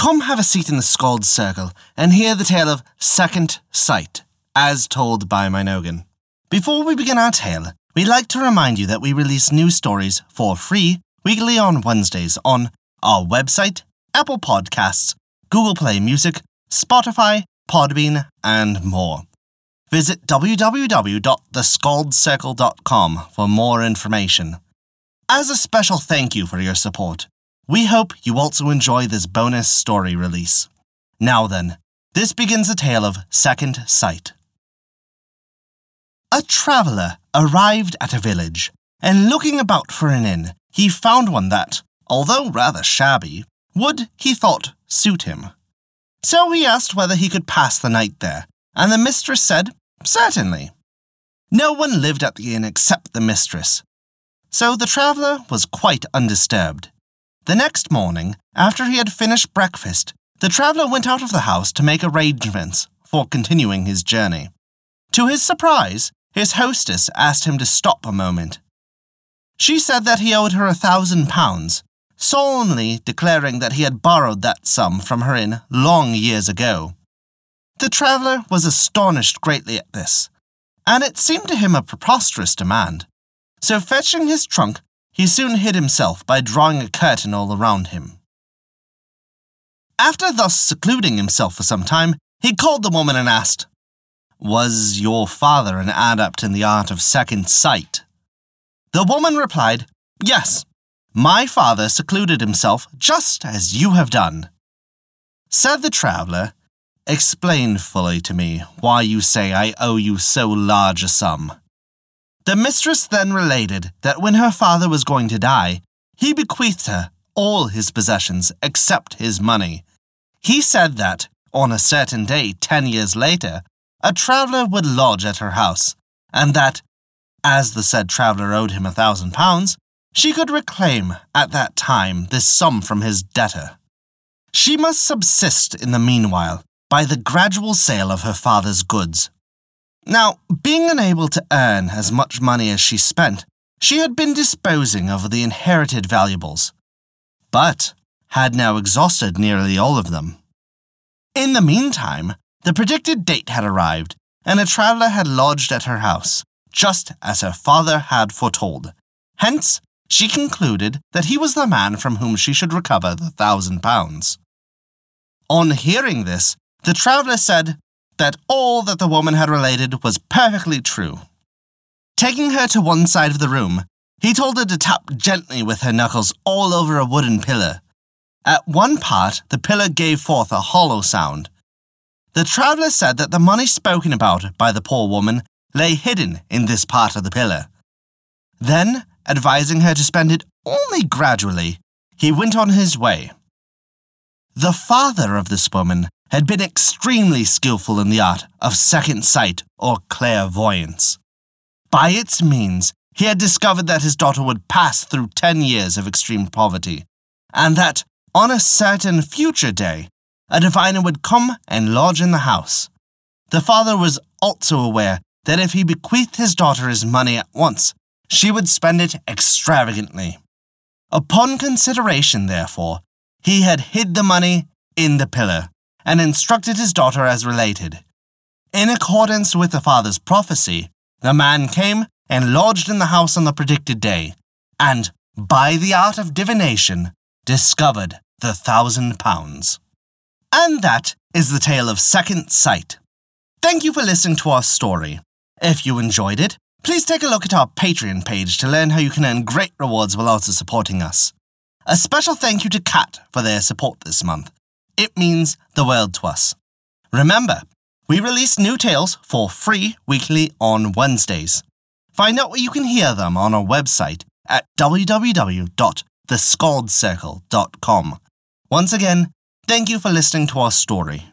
come have a seat in the Skald's Circle and hear the tale of Second Sight, as told by Mynogan. Before we begin our tale, we'd like to remind you that we release new stories for free weekly on Wednesdays on our website, Apple Podcasts, Google Play Music, Spotify, Podbean, and more. Visit www.theskaldscircle.com for more information. As a special thank you for your support, we hope you also enjoy this bonus story release. Now then, this begins a tale of Second Sight. A traveller arrived at a village, and looking about for an inn, he found one that, although rather shabby, would, he thought, suit him. So he asked whether he could pass the night there, and the mistress said, Certainly. No one lived at the inn except the mistress, so the traveller was quite undisturbed. The next morning, after he had finished breakfast, the traveller went out of the house to make arrangements for continuing his journey. To his surprise, his hostess asked him to stop a moment. She said that he owed her a thousand pounds, solemnly declaring that he had borrowed that sum from her in long years ago. The traveller was astonished greatly at this, and it seemed to him a preposterous demand. So, fetching his trunk, he soon hid himself by drawing a curtain all around him. After thus secluding himself for some time, he called the woman and asked, Was your father an adept in the art of second sight? The woman replied, Yes, my father secluded himself just as you have done. Said the traveller, Explain fully to me why you say I owe you so large a sum. The mistress then related that when her father was going to die, he bequeathed her all his possessions except his money. He said that, on a certain day ten years later, a traveller would lodge at her house, and that, as the said traveller owed him a thousand pounds, she could reclaim at that time this sum from his debtor. She must subsist in the meanwhile by the gradual sale of her father's goods. Now, being unable to earn as much money as she spent, she had been disposing of the inherited valuables, but had now exhausted nearly all of them. In the meantime, the predicted date had arrived, and a traveller had lodged at her house, just as her father had foretold. Hence, she concluded that he was the man from whom she should recover the thousand pounds. On hearing this, the traveller said that all that the woman had related was perfectly true. Taking her to one side of the room, he told her to tap gently with her knuckles all over a wooden pillar. At one part, the pillar gave forth a hollow sound. The traveller said that the money spoken about by the poor woman lay hidden in this part of the pillar. Then, advising her to spend it only gradually, he went on his way. The father of this woman had been extremely skillful in the art of second sight or clairvoyance. By its means, he had discovered that his daughter would pass through ten years of extreme poverty, and that, on a certain future day, a diviner would come and lodge in the house. The father was also aware that if he bequeathed his daughter his money at once, she would spend it extravagantly. Upon consideration, therefore, he had hid the money in the pillar and instructed his daughter as related. In accordance with the father's prophecy, the man came and lodged in the house on the predicted day, and, by the art of divination, discovered the thousand pounds. And that is the tale of Second Sight. Thank you for listening to our story. If you enjoyed it, please take a look at our Patreon page to learn how you can earn great rewards while also supporting us. A special thank you to Kat for their support this month. It means the world to us. Remember, we release new tales for free weekly on Wednesdays. Find out where you can hear them on our website at www.theskaldscircle.com. Once again, thank you for listening to our story.